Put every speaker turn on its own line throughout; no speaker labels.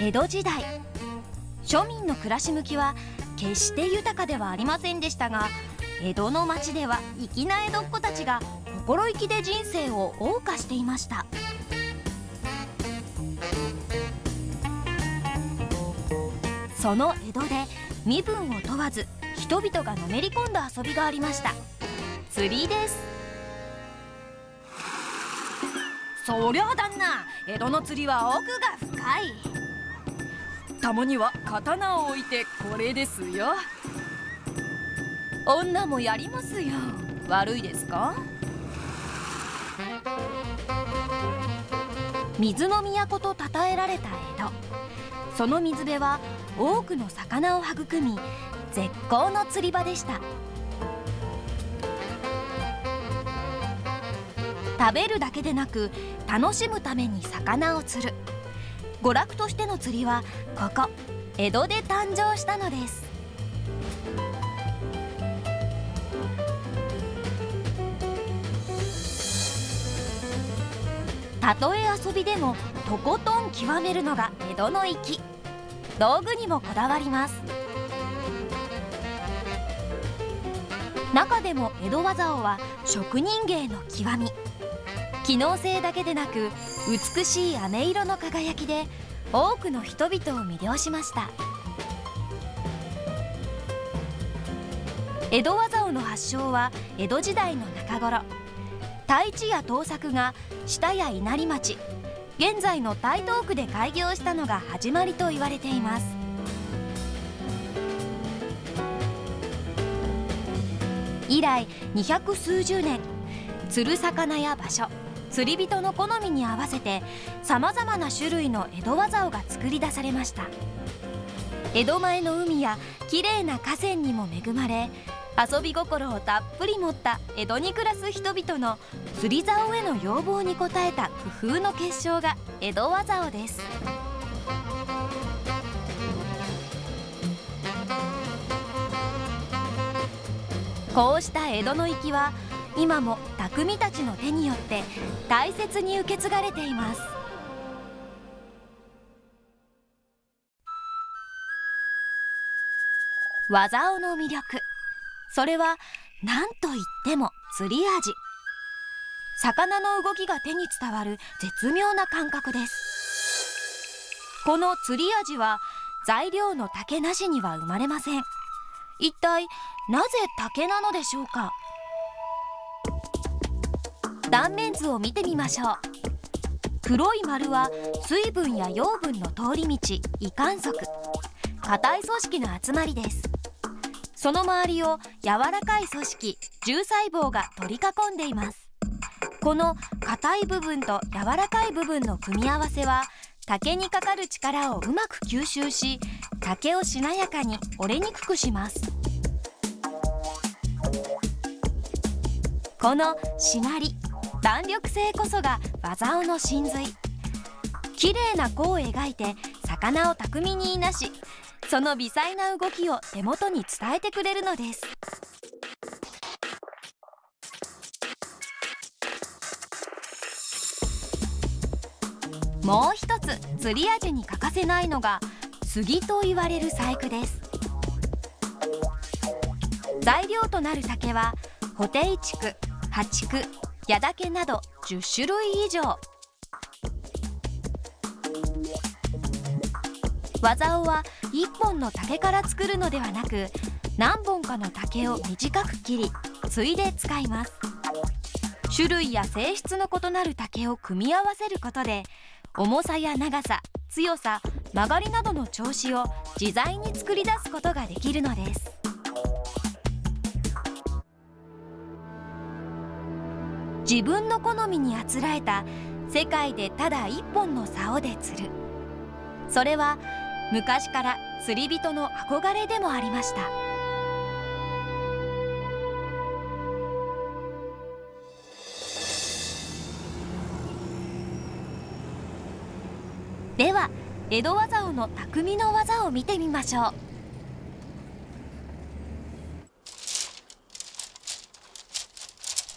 江戸時代。庶民の暮らし向きは決して豊かではありませんでしたが江戸の町では粋な江戸っ子たちが心意気で人生を謳歌していました。その江戸で身分を問わず人々がのめり込んだ遊びがありました。釣りです。そりゃ旦那江戸の釣りは奥が深い。たまには刀を置いてこれですよ。女もやりますよ。悪いですか？水の都と称えられた江戸。その水辺は多くの魚を育み絶好の釣り場でした。食べるだけでなく楽しむために魚を釣る。娯楽としての釣りはここ江戸で誕生したのです。たとえ遊びでもとことん極めるのが江戸の粋道具にもこだわります。中でも江戸技王は職人芸の極み。機能性だけでなく美しい飴色の輝きで多くの人々を魅了しました。江戸技王の発祥は江戸時代の中頃。太一や東作が下や稲荷町現在の台東区で開業したのが始まりと言われています。以来二百数十年釣る魚や場所。釣り人の好みに合わせてさまざまな種類の江戸技をが作り出されました。江戸前の海やきれいな河川にも恵まれ遊び心をたっぷり持った江戸に暮らす人々の釣り竿への要望に応えた工夫の結晶が江戸技尾です。こうした江戸の粋は今も匠たちの手によって大切に受け継がれています。技尾の魅力。それは何と言っても釣り味。魚の動きが手に伝わる絶妙な感覚です。この釣り味は材料の竹なしには生まれません。一体なぜ竹なのでしょうか？断面図を見てみましょう。黒い丸は水分や養分の通り道胃管束硬い組織の集まりです。その周りを柔らかい組織重細胞が取り囲んでいます。この硬い部分と柔らかい部分の組み合わせは竹にかかる力をうまく吸収し竹をしなやかに折れにくくします。このしなり弾力性こそが技の真髄。綺麗な弧を描いて魚を巧みにいなしその微細な動きを手元に伝えてくれるのです。もう一つ釣り味に欠かせないのが杉と言われる細工です。材料となる竹はホテイチク、ハチク、ヤダケなど10種類以上技尾は1本の竹から作るのではなく何本かの竹を短く切りついで使います。種類や性質の異なる竹を組み合わせることで重さや長さ強さ曲がりなどの調子を自在に作り出すことができるのです。自分の好みにあつらえた世界でただ一本の竿で釣る。それは昔から釣り人の憧れでもありました。では江戸技尾の匠の技を見てみましょう。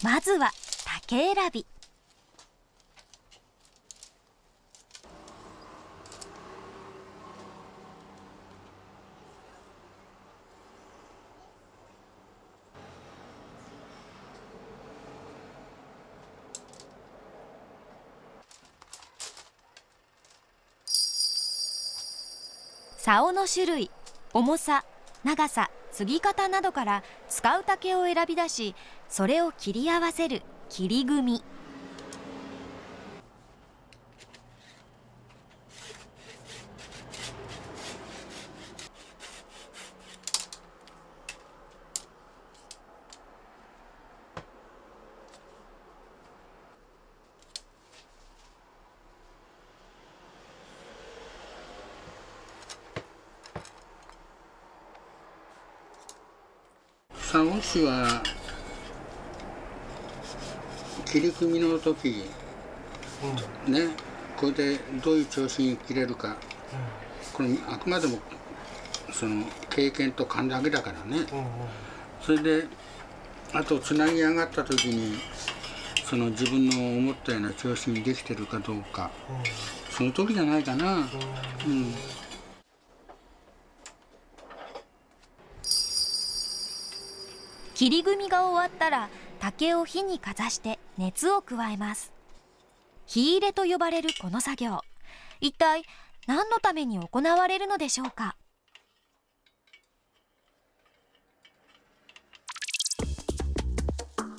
まずは毛選び。竿の種類重さ長さ継ぎ方などから使う竹を選び出しそれを切り合わせる。切り組み。
佐野市は切り組みの時、うん、ねこれでどういう調子に切れるか、うん、これあくまでもその経験と勘だけだからね、うんうん、それであとつなぎ上がった時にその自分の思ったような調子にできてるかどうか、うん、その時じゃないかな。うん。
切り組みが終わったら竹を火にかざして熱を加えます。火入れと呼ばれるこの作業。一体何のために行われるのでしょうか？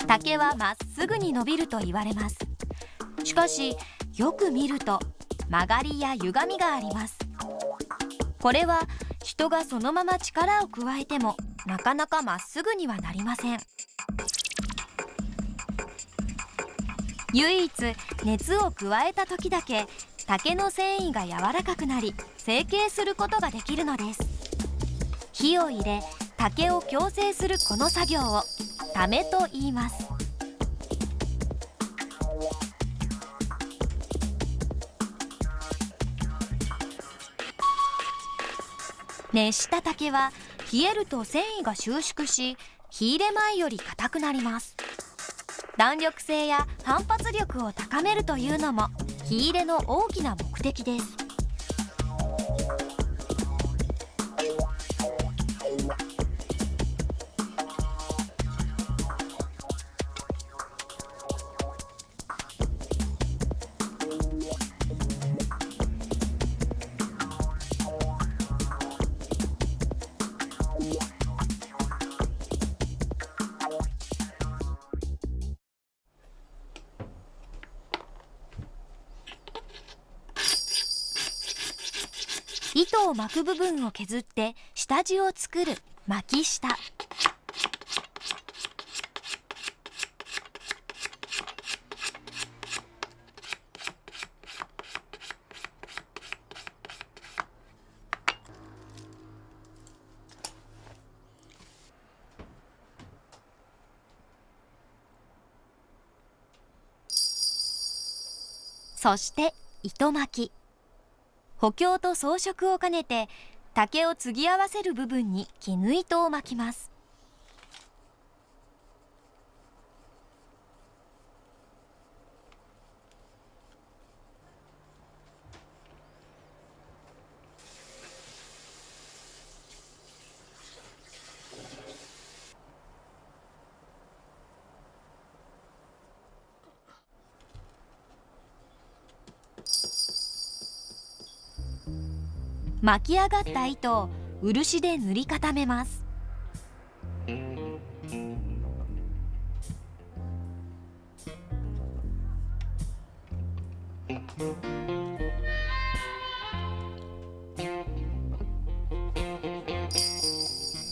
竹はまっすぐに伸びると言われます。しかしよく見ると曲がりや歪みがあります。これは人がそのまま力を加えてもなかなかまっすぐにはなりません。唯一熱を加えた時だけ竹の繊維が柔らかくなり成形することができるのです。火を入れ竹を矯正するこの作業をためと言います。熱した竹は冷えると繊維が収縮し火入れ前より硬くなります。弾力性や反発力を高めるというのも火入れの大きな目的です。糸を巻く部分を削って下地を作る巻き下。そして糸巻き。補強と装飾を兼ねて竹を継ぎ合わせる部分に絹糸を巻きます。巻き上がった糸を漆で塗り固めます。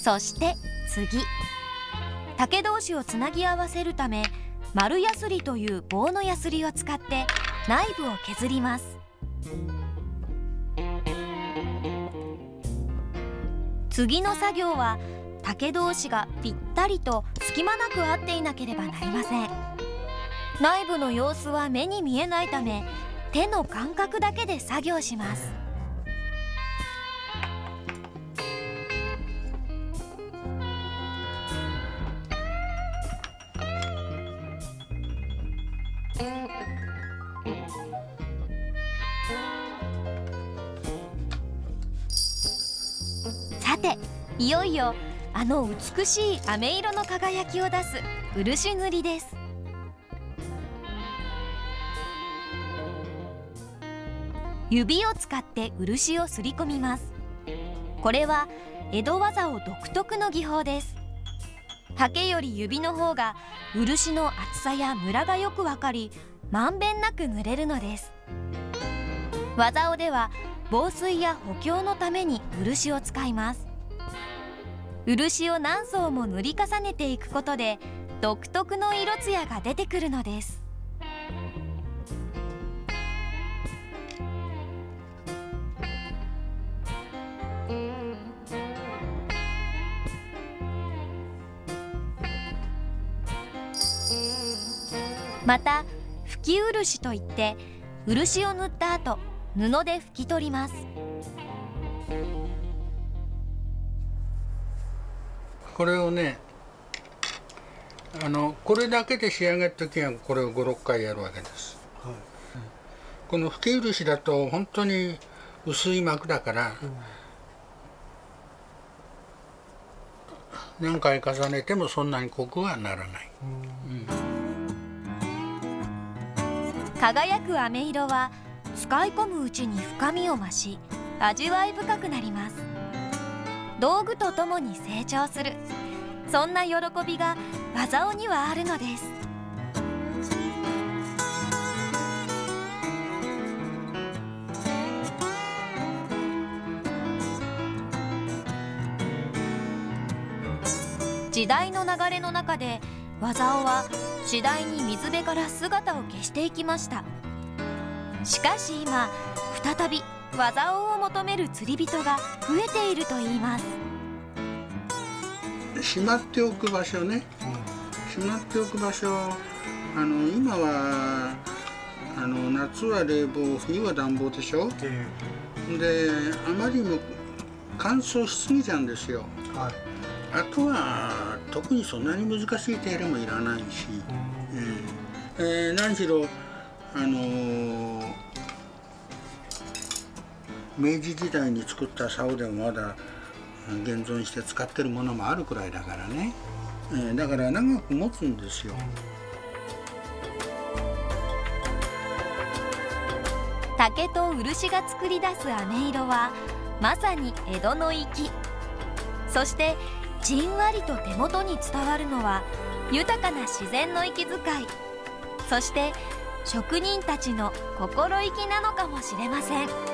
そして次。竹同士をつなぎ合わせるため丸やすりという棒のやすりを使って内部を削ります。次の作業は竹同士がぴったりと隙間なく合っていなければなりません。内部の様子は目に見えないため手の感覚だけで作業します。いよいよあの美しい飴色の輝きを出す漆塗りです。指を使って漆をすり込みます。これは江戸技を独特の技法です。ハケより指の方が漆の厚さやムラがよくわかりまんべんなく塗れるのです。技尾では防水や補強のために漆を使います。漆を何層も塗り重ねていくことで独特の色艶が出てくるのです。また拭き漆といって漆を塗った後布で拭き取ります。
これをねあのこれだけで仕上げる時はこれを56回やるわけです、はい、この拭き漆だと本当に薄い膜だから、うん、何回重ねてもそんなに濃くはならない、
うん、輝く飴色は使い込むうちに深みを増し味わい深くなります道具とともに成長する。そんな喜びが技尾にはあるのです。時代の流れの中で技尾は次第に水辺から姿を消していきました。しかし今再び技尾を求める釣り人が増えているといいます。
しまっておく場所ね、しまっておく場所あの今はあの夏は冷房冬は暖房でしょ、えー、であまりにも乾燥しすぎちゃうんですよ、はい、あとは特にそんなに難しい手入れもいらないし、うん、えー、何しろあのー、明治時代に作った竿でもまだ現存して使ってるものもあるくらいだからね、えー、だから長く持つんですよ。
竹と漆が作り出す飴色はまさに江戸の粋そしてじんわりと手元に伝わるのは豊かな自然の息遣いそして職人たちの心意気なのかもしれません。